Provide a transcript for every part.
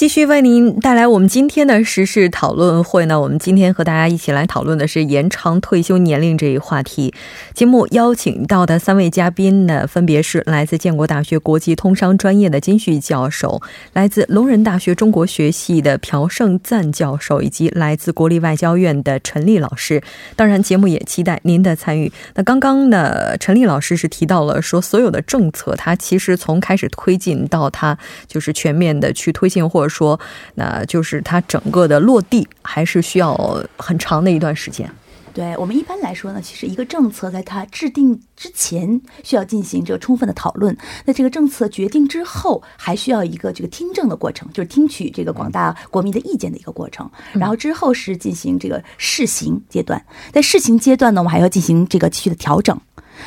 继续为您带来我们今天的时事讨论会呢。我们今天和大家一起来讨论的是延长退休年龄这一话题。节目邀请到的三位嘉宾呢，分别是来自建国大学国际通商专业的金旭教授，来自龙仁大学中国学系的朴胜赞教授，以及来自国立外交院的陈丽老师。当然，节目也期待您的参与。那刚刚呢，陈丽老师是提到了说，所有的政策，它其实从开始推进到它就是全面的去推进，或者说，那就是它整个的落地还是需要很长的一段时间。对我们一般来说呢，其实一个政策在它制定之前需要进行这个充分的讨论，那这个政策决定之后还需要一个这个听证的过程，就是听取这个广大国民的意见的一个过程。然后之后是进行这个试行阶段，在试行阶段呢，我们还要进行这个继续的调整。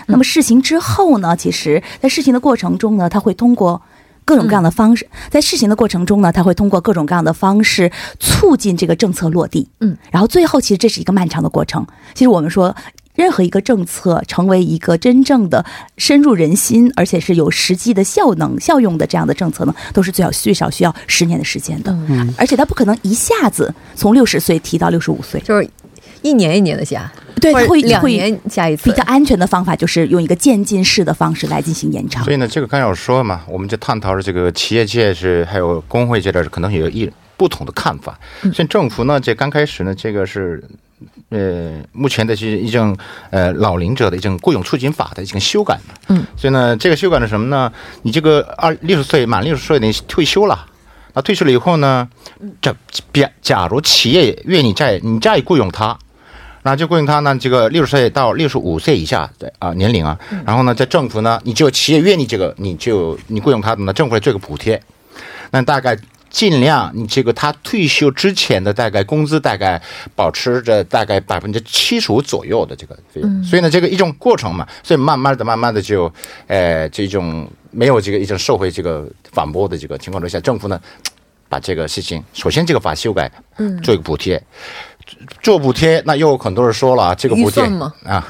那么试行之后呢，其实在试行的过程中呢，它会通过。各种各样的方式，在试行的过程中呢，他会通过各种各样的方式促进这个政策落地。嗯，然后最后其实这是一个漫长的过程。其实我们说，任何一个政策成为一个真正的深入人心，而且是有实际的效能效用的这样的政策呢，都是最少最少需要十年的时间的。嗯，而且它不可能一下子从六十岁提到六十五岁，就是一年一年的下。对，会两年加一次。比较安全的方法就是用一个渐进式的方式来进行延长。所以呢，这个刚才我说嘛，我们就探讨了这个企业界是还有工会界的可能有一不同的看法。像政府呢，这刚开始呢，这个是呃目前的是一种呃老龄者的一种雇佣促进法的一种修改嘛。嗯。所以呢，这个修改是什么呢？你这个二六十岁满六十岁你退休了，那退休了以后呢，这假假如企业愿意再你再雇佣他。那就雇佣他呢，这个六十岁到六十五岁以下的啊年龄啊，然后呢，在政府呢，你就企业愿意这个，你就你雇佣他的呢，政府来做个补贴，那大概尽量你这个他退休之前的大概工资大概保持着大概百分之七十五左右的这个费用，所以呢，这个一种过程嘛，所以慢慢的、慢慢的就，呃，这种没有这个一种社会这个反驳的这个情况之下，政府呢，把这个事情首先这个法修改，嗯，做一个补贴。做补贴，那又有很多人说了啊，这个补贴啊，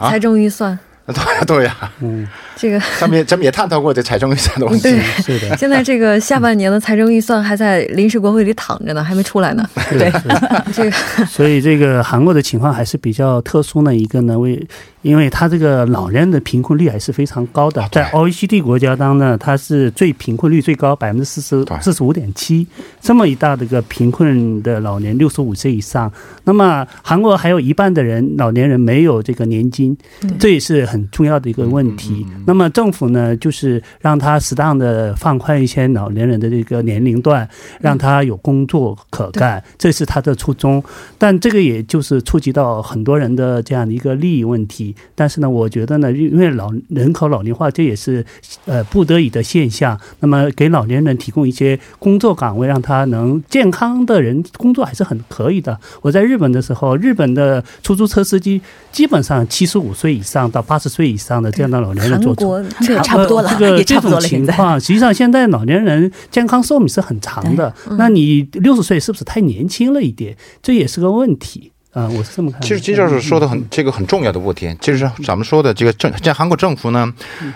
财政预算，对呀对呀，嗯。这个咱们也咱们也探讨过这财政预算的问题，是的。现在这个下半年的财政预算还在临时国会里躺着呢，还没出来呢。对，这个。所以这个韩国的情况还是比较特殊的一个呢，为因为它这个老人的贫困率还是非常高的，在 OECD 国家当中，它是最贫困率最高，百分之四十四十五点七，这么一大的一个贫困的老年六十五岁以上。那么韩国还有一半的人老年人没有这个年金，这也是很重要的一个问题。那么政府呢，就是让他适当的放宽一些老年人的这个年龄段，让他有工作可干，这是他的初衷。但这个也就是触及到很多人的这样的一个利益问题。但是呢，我觉得呢，因为老人口老龄化，这也是呃不得已的现象。那么给老年人提供一些工作岗位，让他能健康的人工作还是很可以的。我在日本的时候，日本的出租车司机基本上七十五岁以上到八十岁以上的这样的老年人做。国差不多了，这个这种情况，实际上现在老年人健康寿命是很长的。那你六十岁是不是太年轻了一点？这也是个问题啊！我是这么看。其实金教授说的很，这个很重要的问题，其实咱们说的这个政，在韩国政府呢，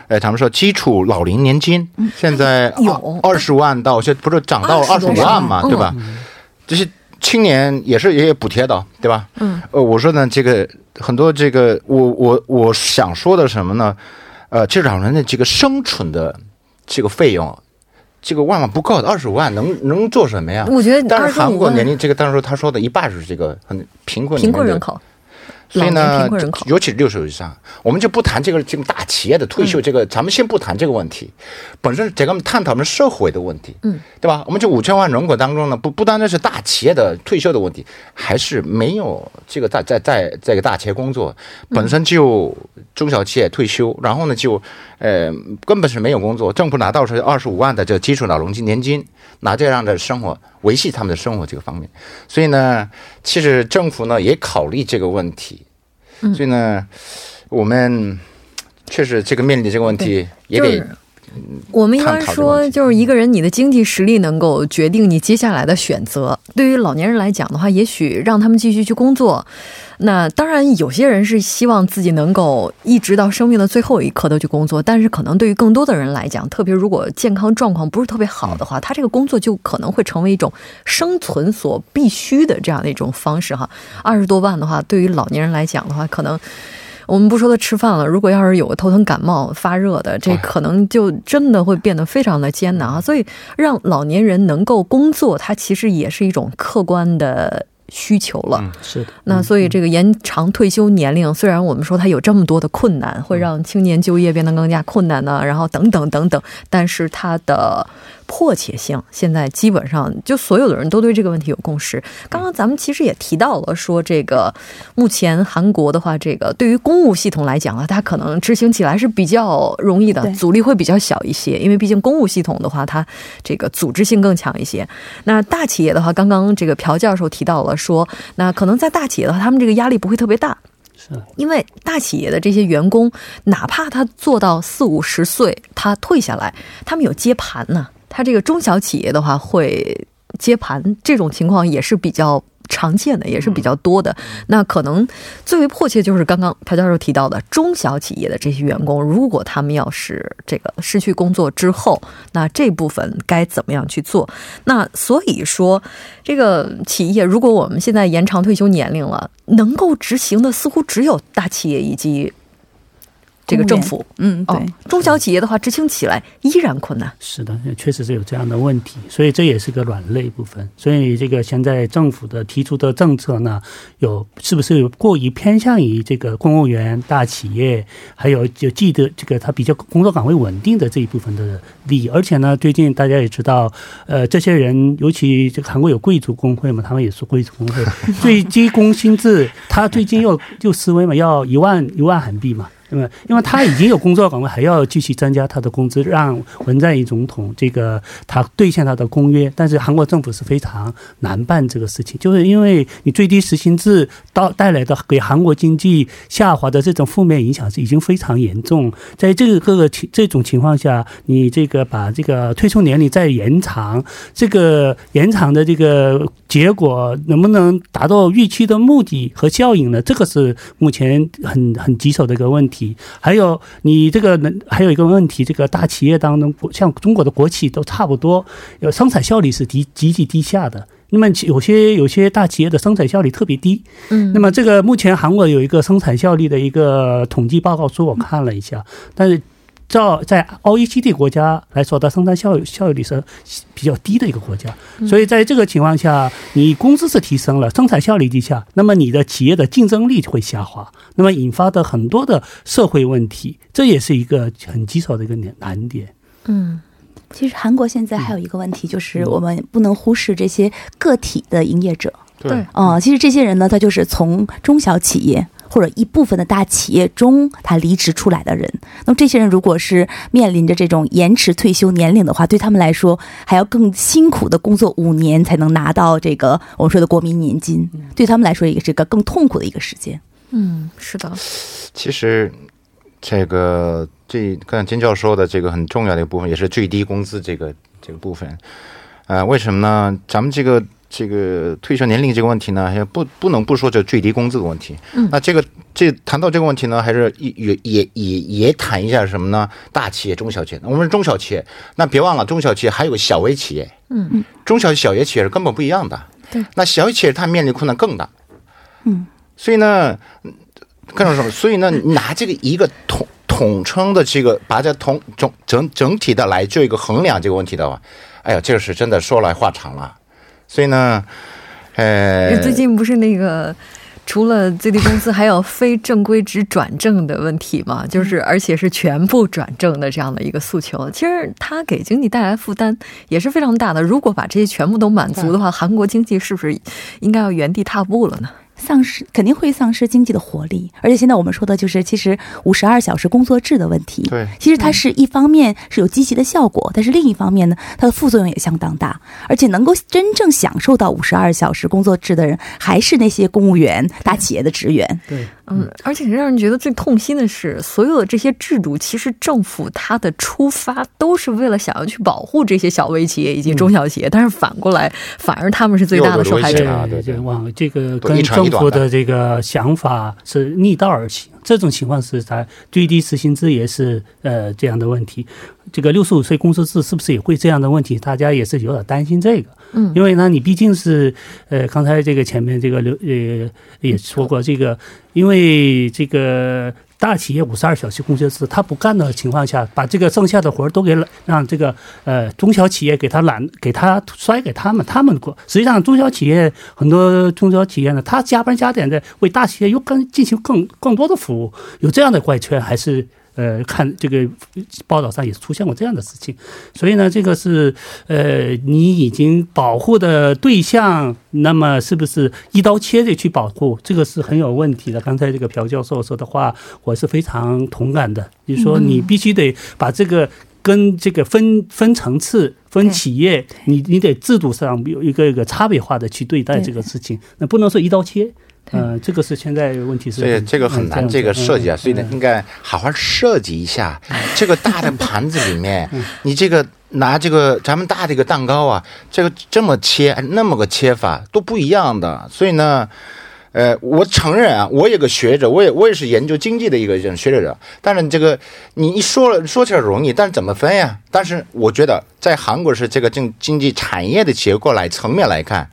呃，咱们说基础老龄年金现在有二十万到，现不是涨到二十五万嘛，对吧？这些青年也是也有补贴的，对吧？嗯。呃，我说呢，这个很多这个，我我我想说的什么呢？呃，这老人的这个生存的这个费用，这个万万不够的，二十五万能能做什么呀？我觉得，但是韩国年龄这个，当时他说的一半是这个很贫困贫困人口，所以呢尤其是六十岁以上，我们就不谈这个这个大企业的退休，这个、咱们先不谈这个问题，本身这个探讨我们社会的问题，嗯，对吧？我们这五千万人口当中呢，不不单单是大企业的退休的问题，还是没有这个在在在这个大企业工作，本身就中小企业退休，然后呢就呃根本是没有工作，政府拿到是二十五万的这基础老农金年金，拿这样的生活维系他们的生活这个方面，所以呢，其实政府呢也考虑这个问题，嗯。所以呢，我们确实这个面临的这个问题也得就是我们应该探讨这个说，就是一个人你的经济实力能够决定你接下来的选择。对于老年人来讲的话，也许让他们继续去工作。那当然，有些人是希望自己能够一直到生命的最后一刻都去工作，但是可能对于更多的人来讲，特别如果健康状况不是特别好的话，他这个工作就可能会成为一种生存所必须的这样的一种方式哈。二十多万的话，对于老年人来讲的话，可能。我们不说他吃饭了，如果要是有个头疼、感冒、发热的，这可能就真的会变得非常的艰难啊。所以，让老年人能够工作，它其实也是一种客观的需求了。嗯是的。那所以这个延长退休年龄，虽然我们说它有这么多的困难，会让青年就业变得更加困难呢，然后等等等等，但是它的迫切性现在基本上就所有的人都对这个问题有共识。刚刚咱们其实也提到了，说这个目前韩国的话，这个对于公务系统来讲啊，它可能执行起来是比较容易的，阻力会比较小一些，因为毕竟公务系统的话，它这个组织性更强一些。那大企业的话，刚刚这个朴教授提到了说，那可能在大企业的话，他们这个压力不会特别大。是因为大企业的这些员工，哪怕他做到四五十岁，他退下来，他们有接盘呢。他这个中小企业的话会接盘，这种情况也是比较常见的，也是比较多的。那可能最为迫切就是刚刚朴教授提到的中小企业的这些员工，如果他们要是这个失去工作之后，那这部分该怎么样去做？那所以说，这个企业如果我们现在延长退休年龄了，能够执行的似乎只有大企业以及这个政府。嗯，对。哦，中小企业的话，执行起来依然困难。是的，确实是有这样的问题，所以这也是个软肋部分。所以这个现在政府的提出的政策呢，有是不是有过于偏向于这个公务员、大企业，还有就记得这个他比较工作岗位稳定的这一部分的利益。而且呢，最近大家也知道，呃，这些人尤其这个韩国有贵族工会嘛，他们也是贵族工会，最低工薪制，他最近又又思维嘛，要一万一万韩币嘛。那么，因为他已经有工作岗位，还要继续增加他的工资，让文在寅总统这个他兑现他的公约。但是韩国政府是非常难办这个事情，就是因为你最低时薪制到带来的给韩国经济下滑的这种负面影响是已经非常严重。在这个各个情这种情况下，你这个把这个退休年龄再延长，这个延长的这个结果能不能达到预期的目的和效应呢？这个是目前很很棘手的一个问题。还有你这个能还有一个问题，这个大企业当中，像中国的国企都差不多，有生产效率是低极其低下的。那么有些有些大企业的生产效率特别低，嗯那么这个目前韩国有一个生产效率的一个统计报告书，我看了一下，但是。照在 OECD 国家来说，它生产效效率是比较低的一个国家，所以在这个情况下，你工资是提升了，生产效率低下，那么你的企业的竞争力就会下滑，那么引发的很多的社会问题，这也是一个很棘手的一个难难点。嗯。其实韩国现在还有一个问题，就是我们不能忽视这些个体的营业者。对。啊、其实这些人呢，他就是从中小企业或者一部分的大企业中他离职出来的人。那么这些人如果是面临着这种延迟退休年龄的话，对他们来说还要更辛苦的工作五年才能拿到这个我们说的国民年金，对他们来说也是一个更痛苦的一个时间。嗯，是的，其实这个这刚才金教授说的这个很重要的一个部分，也是最低工资这个这个部分。呃，为什么呢？咱们这个这个退休年龄这个问题呢，也不不能不说这最低工资的问题。嗯那这个这谈到这个问题呢，还是也也也也也谈一下什么呢？大企业、中小企业。我们是中小企业，那别忘了中小企业还有个小微企业。嗯嗯中小小微企业是根本不一样的。对，那小微企业它面临困难更大。嗯，所以呢，更说什么？所以呢，拿这个一个统统称的这个，把这统整整整体的来做一个衡量这个问题的话，哎呀，这个是真的说来话长了。所以呢，呃，最近不是那个除了最低工资，还有非正规职转正的问题嘛？就是而且是全部转正的这样的一个诉求，其实它给经济带来负担也是非常大的。如果把这些全部都满足的话，韩国经济是不是应该要原地踏步了呢？丧失肯定会丧失经济的活力，而且现在我们说的就是其实五十二小时工作制的问题。对，其实它是一方面是有积极的效果，但是另一方面呢，它的副作用也相当大。而且能够真正享受到五十二小时工作制的人，还是那些公务员、大企业的职员。对。嗯，而且让人觉得最痛心的是，所有的这些制度，其实政府它的出发都是为了想要去保护这些小微企业以及中小企业，但是反过来，反而他们是最大的受害者。对对，往这个跟政府的这个想法是逆道而行。这种情况是在最低时薪资也是呃这样的问题，这个六十五岁工资制是不是也会这样的问题？大家也是有点担心这个，嗯，因为呢，你毕竟是呃刚才这个前面这个刘呃也说过这个，因为这个。大企业五十二小时工作制，他不干的情况下，把这个剩下的活儿都给让这个呃中小企业给他揽，给他甩给他们，他们过。实际上，中小企业很多中小企业呢，他加班加点的为大企业又更进行更更多的服务，有这样的怪圈还是？呃，看这个报道上也出现过这样的事情，所以呢，这个是呃，你已经保护的对象，那么是不是一刀切的去保护？这个是很有问题的。刚才这个朴教授说的话，我是非常同感的。你说你必须得把这个跟这个分分层次、分企业，你你得制度上有一个一个差别化的去对待这个事情，那不能说一刀切。嗯，这个是现在问题是，所以这个很难，这个设计啊，所以呢，应该好好设计一下这个大的盘子里面，你这个拿这个咱们大的一个蛋糕啊，这个这么切，那么个切法都不一样的，所以呢，呃，我承认啊，我有个学者，我也我也是研究经济的一个人学者，但是这个你一说了说起来容易，但是怎么分呀？但是我觉得在韩国是这个经经济产业的结构来层面来看。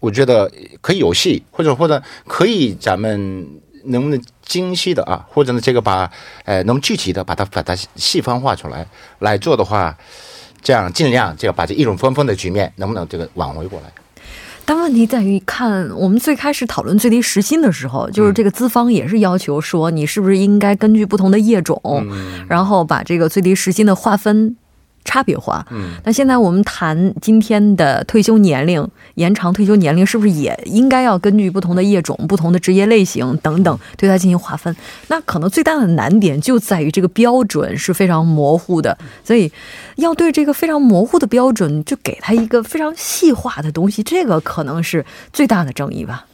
我觉得可以有戏，或者或者可以，咱们能不能精细的啊，或者呢，这个把，呃，能具体的把它把它细分化出来来做的话，这样尽量这个把这一种分分的局面能不能这个挽回过来？但问题在于，看我们最开始讨论最低时薪的时候，就是这个资方也是要求说，你是不是应该根据不同的业种，然后把这个最低时薪的划分。差别化，嗯，那现在我们谈今天的退休年龄延长，退休年龄是不是也应该要根据不同的业种、不同的职业类型等等对它进行划分？那可能最大的难点就在于这个标准是非常模糊的，所以要对这个非常模糊的标准，就给它一个非常细化的东西，这个可能是最大的争议吧。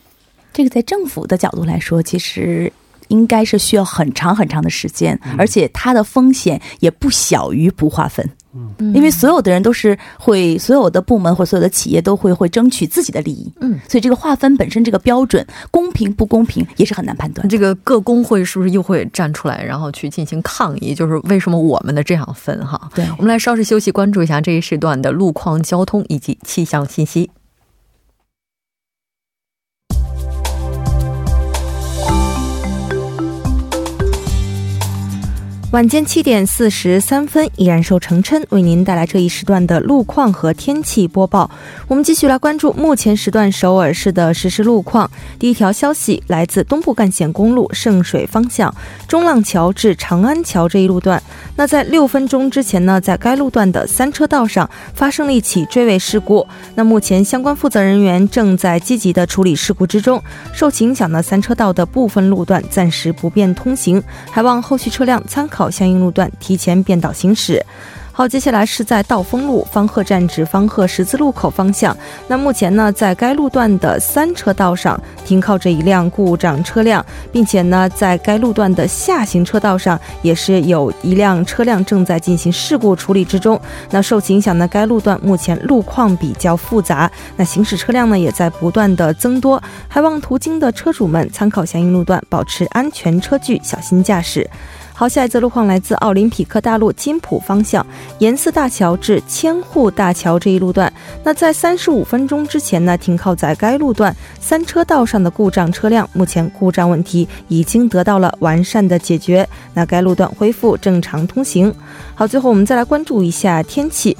这个在政府的角度来说，其实。应该是需要很长很长的时间，而且它的风险也不小于不划分。嗯，因为所有的人都是会，所有的部门或所有的企业都会会争取自己的利益。嗯，所以这个划分本身这个标准公平不公平也是很难判断。这个各工会是不是又会站出来，然后去进行抗议？就是为什么我们的这样分？哈，对，我们来稍事休息，关注一下这一时段的路况、交通以及气象信息。晚间七点四十三分，依然受程琛为您带来这一时段的路况和天气播报。我们继续来关注目前时段首尔市的实时路况。第一条消息来自东部干线公路圣水方向中浪桥至长安桥这一路段。那在六分钟之前呢，在该路段的三车道上发生了一起追尾事故。那目前相关负责人员正在积极的处理事故之中。受其影响呢，三车道的部分路段暂时不便通行，还望后续车辆参考。相应路段提前变道行驶。好，接下来是在道丰路方鹤站至方鹤十字路口方向。那目前呢，在该路段的三车道上停靠着一辆故障车辆，并且呢，在该路段的下行车道上也是有一辆车辆正在进行事故处理之中。那受其影响呢，该路段目前路况比较复杂，那行驶车辆呢也在不断的增多，还望途经的车主们参考相应路段，保持安全车距，小心驾驶。好，下一次路况来自奥林匹克大陆金浦方向延寺大桥至千户大桥这一路段。那在三十五分钟之前呢，停靠在该路段三车道上的故障车辆，目前故障问题已经得到了完善的解决。那该路段恢复正常通行。好，最后我们再来关注一下天气。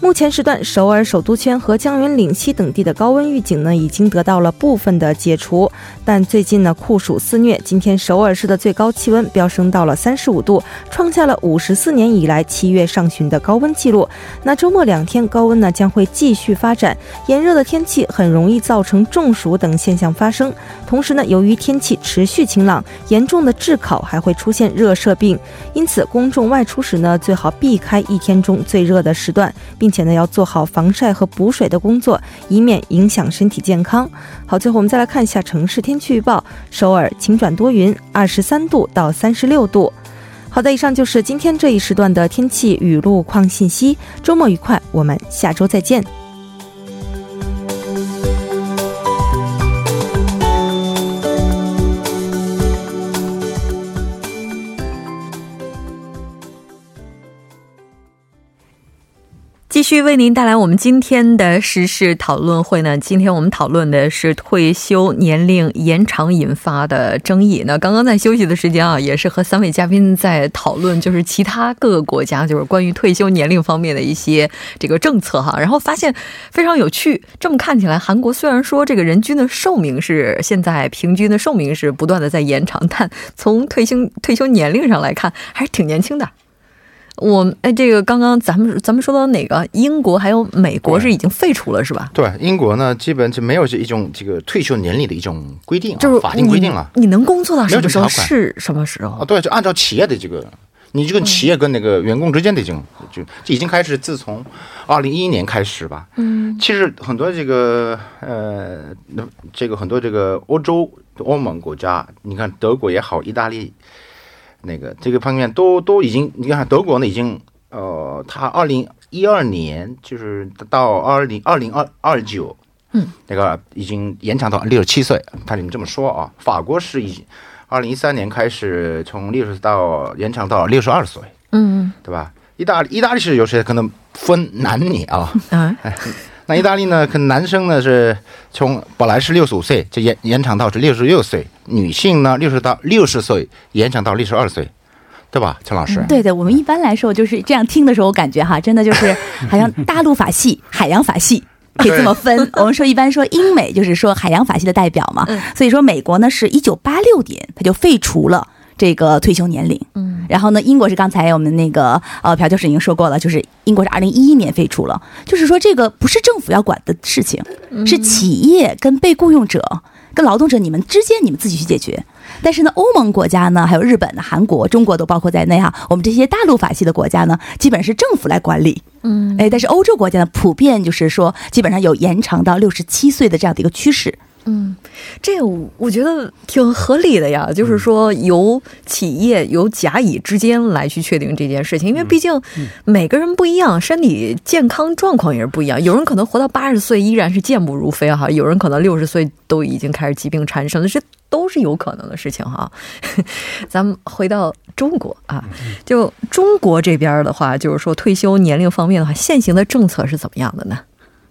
目前时段，首尔首都圈和江原岭西等地的高温预警呢，已经得到了部分的解除。但最近呢，酷暑肆虐，今天首尔市的最高气温飙升到了三十五度，创下了五十四年以来七月上旬的高温记录。那周末两天高温呢，将会继续发展，炎热的天气很容易造成中暑等现象发生。同时呢，由于天气持续晴朗，严重的炙烤还会出现热射病，因此公众外出时呢，最好避开一天中最热的时段，并并且呢，要做好防晒和补水的工作，以免影响身体健康。好，最后我们再来看一下城市天气预报：首尔晴转多云，二十三度到三十六度。好的，以上就是今天这一时段的天气与路况信息。周末愉快，我们下周再见。继续为您带来我们今天的时事讨论会呢。今天我们讨论的是退休年龄延长引发的争议。那刚刚在休息的时间啊，也是和三位嘉宾在讨论，就是其他各个国家就是关于退休年龄方面的一些这个政策哈。然后发现非常有趣。这么看起来，韩国虽然说这个人均的寿命是现在平均的寿命是不断的在延长，但从退休退休年龄上来看，还是挺年轻的。我哎，这个刚刚咱们咱们说到哪个？英国还有美国是已经废除了是吧？对，英国呢，基本就没有这一种这个退休年龄的一种规定，就是法定规定了。你能工作到什么时候是什么时候啊？对，就按照企业的这个，你这个企业跟那个员工之间的这种，就就已经开始，自从二零一一年开始吧。嗯，其实很多这个呃，这个很多这个欧洲欧盟国家，你看德国也好，意大利。那个这个方面都都已经，你看德国呢，已经呃，他二零一二年就是到二零二零二二九，嗯，那个已经延长到六十七岁。他你们这么说啊？法国是以二零一三年开始从六十到延长到六十二岁，嗯，对吧？意大利意大利是有些可能分男女啊，嗯。那意大利呢？可能男生呢是从本来是六十五岁，就延延长到是六十六岁；女性呢，六十到六十岁延长到六十二岁，对吧？陈老师，对对，我们一般来说就是这样听的时候，我感觉哈，真的就是好像大陆法系、海洋法系可以这么分。我们说一般说英美就是说海洋法系的代表嘛，所以说美国呢是一九八六年它就废除了。这个退休年龄，嗯，然后呢，英国是刚才我们那个呃朴教授已经说过了，就是英国是二零一一年废除了，就是说这个不是政府要管的事情，是企业跟被雇佣者跟劳动者你们之间你们自己去解决。但是呢，欧盟国家呢，还有日本、韩国、中国都包括在内哈，我们这些大陆法系的国家呢，基本是政府来管理，嗯，哎，但是欧洲国家呢，普遍就是说基本上有延长到六十七岁的这样的一个趋势。嗯，这我我觉得挺合理的呀，就是说由企业由甲乙之间来去确定这件事情，因为毕竟每个人不一样，身体健康状况也是不一样。有人可能活到八十岁依然是健步如飞哈，有人可能六十岁都已经开始疾病缠身了，这都是有可能的事情哈。咱们回到中国啊，就中国这边的话，就是说退休年龄方面的话，现行的政策是怎么样的呢？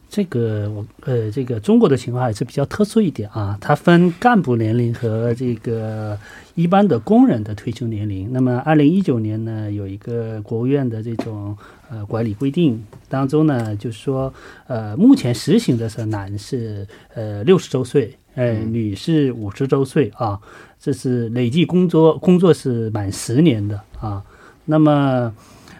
这个我呃，这个中国的情况还是比较特殊一点啊，它分干部年龄和这个一般的工人的退休年龄。那么，二零一九年呢，有一个国务院的这种呃管理规定当中呢，就是说呃，目前实行的是男是呃六十周岁，呃，女是五十周岁啊，这是累计工作工作是满十年的啊。那么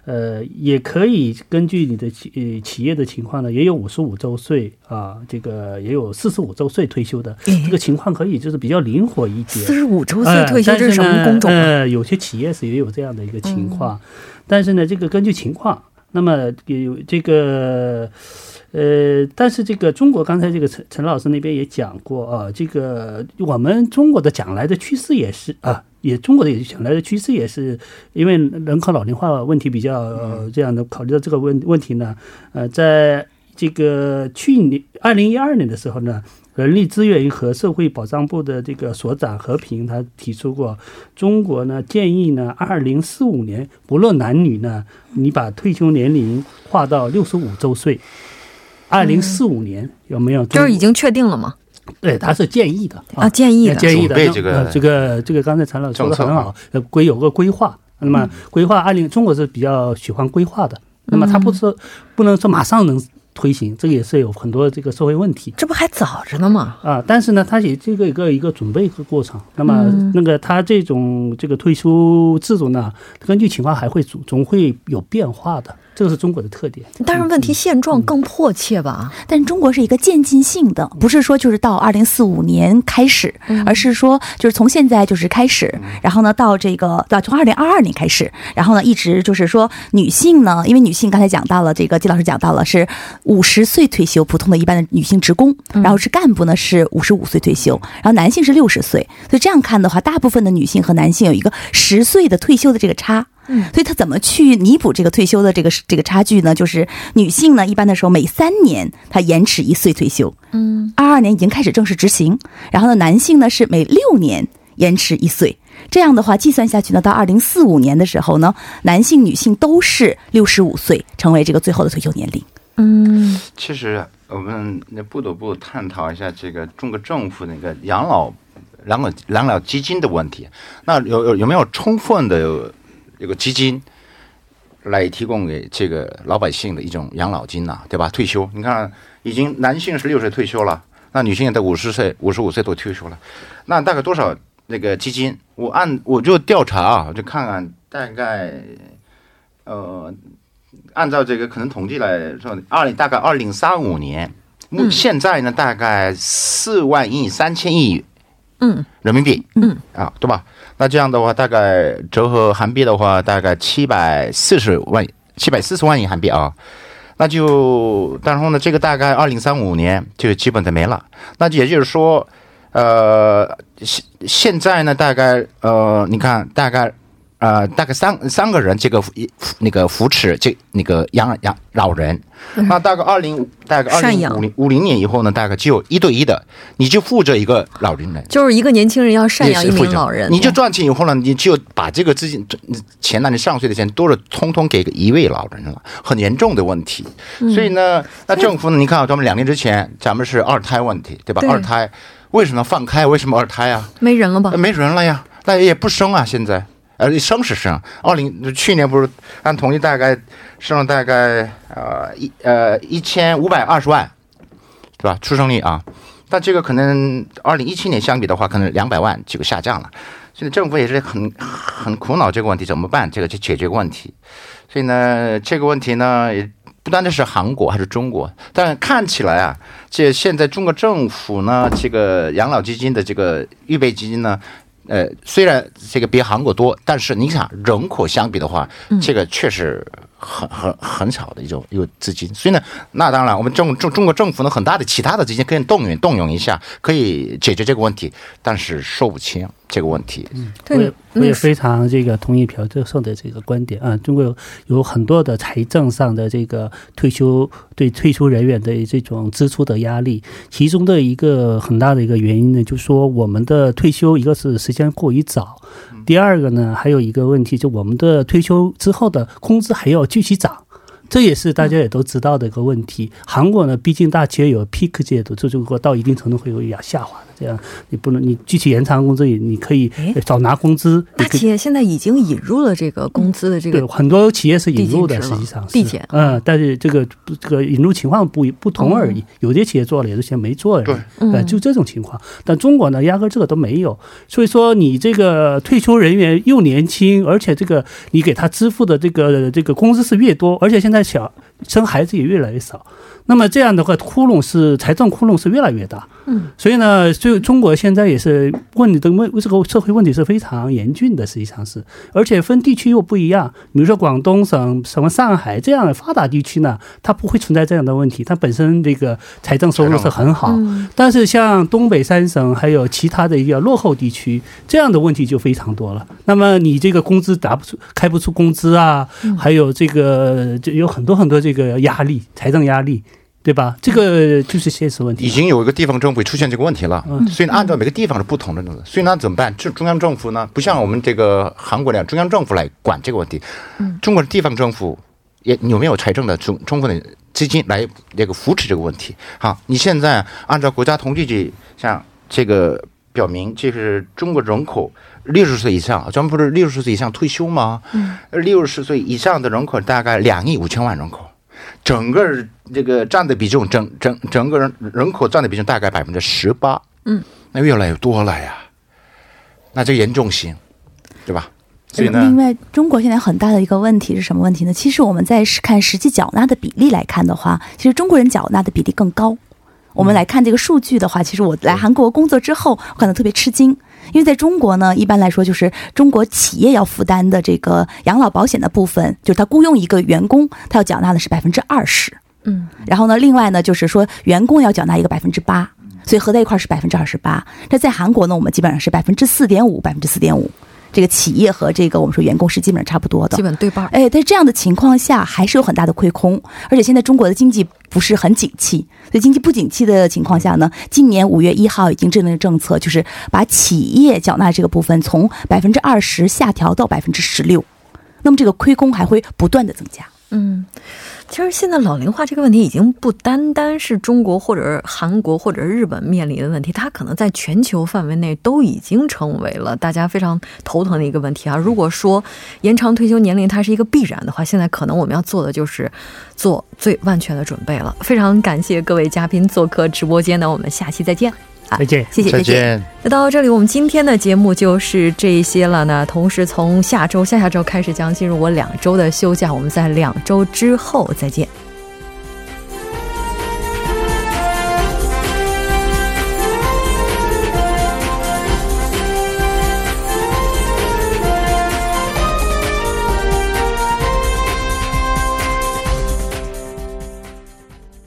呃，也可以根据你的企呃企业的情况呢，也有五十五周岁啊，这个也有四十五周岁退休的，这个情况可以就是比较灵活一点。四十五周岁退休这是什么工种？呃，有些企业是也有这样的一个情况，但是呢，这个根据情况，那么有这个。呃，但是这个中国刚才这个陈陈老师那边也讲过啊，这个我们中国的将来的趋势也是啊，也中国的将来的趋势也是，因为人口老龄化问题比较呃这样的，考虑到这个问问题呢，呃，在这个去年二零一二年的时候呢，人力资源和社会保障部的这个所长何平他提出过，中国呢建议呢二零四五年不论男女呢，你把退休年龄划到六十五周岁。二零四五年有没有？就是已经确定了吗？对，他是建议的啊，建议的，建议的。这个这个这个，刚才陈老师说的很好，规有个规划。那么规划二零，中国是比较喜欢规划的。那么它不是不能说马上能推行，这个也是有很多这个社会问题。这不还早着呢吗？啊，但是呢，它也这个一个一个准备一个过程。那么嗯那个它这种这个退休制度呢，根据情况还会总总会有变化的，这个是中国的特点。但是问题现状更迫切吧？但中国是一个渐进性的，不是说就是到二零四五年开始，而是说就是从现在就是开始，然后呢到这个到从二零二二年开始，然后呢一直就是说女性呢，因为女性刚才讲到了这个季老师讲到了是五十岁退休，普通的一般的女性职工，然后是干部呢是五十五岁退休，然后男性是六十岁，所以这样看的话，大部分的女性和男性有一个十岁的退休的这个差。嗯所以他怎么去弥补这个退休的这个这个差距呢？就是女性呢，一般的时候每三年她延迟一岁退休，嗯，二二年已经开始正式执行。然后呢，男性呢是每六年延迟一岁。这样的话，计算下去呢，到二零四五年的时候呢，男性、女性都是六十五岁，成为这个最后的退休年龄。嗯其实我们那不得不探讨一下这个中国政府那个养老、养老、养老基金的问题。那有有有没有充分的这个基金来提供给这个老百姓的一种养老金呐、对吧？退休，你看，已经男性是六岁退休了，那女性也在五十岁、五十五岁都退休了，那大概多少那个基金？我按我就调查啊，我就看看大概呃。按照这个可能统计来说，二零大概二零三五年，目现在呢大概四万亿三千亿嗯人民币，嗯啊，对吧？那这样的话，大概折合韩币的话，大概七百四十万七百四十万亿韩币啊。那就，然后呢，这个大概二零三五年就基本的没了。那也就是说，呃，现现在呢，大概呃，你看，大概呃，大概三三个人这个扶那个扶持这那个养养老人，那大概二零大概二零五零五零年以后呢，大概只有一对一的，你就负责一个老人人。就是一个年轻人要赡养一名老人，你就赚钱以后呢，你就把这个资金这钱呢，你上税的钱都是通通给一位老人了，很严重的问题。嗯所以呢，那政府呢，你看啊，咱们两年之前咱们是二胎问题，对吧？对二胎为什么放开？为什么二胎啊？没人了吧呃？没人了呀，那也不生啊，现在。呃，生是生，二零去年不是按统计大概生了大概呃一呃一千五百二十万，对吧？出生率啊，但这个可能二零一七年相比的话，可能两百万这个下降了。现在政府也是很很苦恼这个问题怎么办，这个去解决问题。所以呢，这个问题呢，也不单单是韩国还是中国，但看起来啊，这现在中国政府呢，这个养老基金的这个预备基金呢。呃，虽然这个比韩国多，但是你想人口相比的话，这个确实很很很少的一种一个资金。所以呢，那当然我们中中中国政府呢，很大的其他的资金可以动员动用一下，可以解决这个问题，但是说不清这个问题。对我也我也非常这个同意朴教授的这个观点啊，中国有有很多的财政上的这个退休对退休人员的这种支出的压力，其中的一个很大的一个原因呢，就是说我们的退休一个是时间过于早，第二个呢还有一个问题，就我们的退休之后的工资还要继续涨。这也是大家也都知道的一个问题。韩国呢，毕竟大企业有 peak 制度，这就说到一定程度会有下下滑的。这样你不能，你继续延长工资，也你可以哎少拿工资。大企业现在已经引入了这个工资的这对个，很多企业是引入的，实际上是递减嗯，但是这个这个引入情况不不同而已。有些企业做了，有些企业没做而已。对就这种情况。但中国呢，压根儿这个都没有。所以说，你这个退休人员又年轻，而且这个你给他支付的这个这个工资是越多，而且现在小生孩子也越来越少。那么这样的话，窟窿是财政窟窿是越来越大。嗯，所以呢，就中国现在也是问题的问这个社会问题是非常严峻的，实际上是，而且分地区又不一样。比如说广东省、什么上海这样的发达地区呢，它不会存在这样的问题，它本身这个财政收入是很好。嗯但是像东北三省还有其他的一些落后地区，这样的问题就非常多了。那么你这个工资打不出、开不出工资啊，还有这个就有很多很多这个压力，财政压力，对吧？这个就是现实问题。已经有一个地方政府出现这个问题了，所以，按照每个地方是不同的，所以那，怎么办？这中央政府呢，不像我们这个韩国那样，中央政府来管这个问题，中国的地方政府也有没有财政的充充分的资金来这个扶持这个问题？好，你现在按照国家统计局，像这个表明，就是中国人口六十岁以上，咱们不是六十岁以上退休吗？嗯，六十岁以上的人口大概两亿五千万人口，整个这个占的比重，整整整个人人口占的比重大概百分之十八。嗯，那越来越多了呀，那这严重性，对吧？所以呢，另外，中国现在很大的一个问题是什么问题呢？其实我们在看实际缴纳的比例来看的话，其实中国人缴纳的比例更高。我们来看这个数据的话，其实我来韩国工作之后，我感到特别吃惊，因为在中国呢，一般来说就是中国企业要负担的这个养老保险的部分，就是他雇佣一个员工，他要缴纳的是百分之二十，嗯，然后呢，另外呢，就是说员工要缴纳一个百分之八，所以合在一块儿是百分之二十八。那在韩国呢，我们基本上是百分之四点五，百分之四点五。这个企业和这个我们说员工是基本上差不多的，基本对半儿。哎，在这样的情况下，还是有很大的亏空，而且现在中国的经济不是很景气，所以经济不景气的情况下呢，今年五月一号已经制定了政策，就是把企业缴纳这个部分从百分之二十下调到百分之十六，那么这个亏空还会不断的增加。嗯，其实现在老龄化这个问题已经不单单是中国或者是韩国或者是日本面临的问题，它可能在全球范围内都已经成为了大家非常头疼的一个问题啊。如果说延长退休年龄它是一个必然的话，现在可能我们要做的就是做最万全的准备了。非常感谢各位嘉宾做客直播间呢，我们下期再见。再见，谢谢，再见。那到这里，我们今天的节目就是这些了呢。同时，从下周、下下周开始将进入我两周的休假，我们在两周之后再见。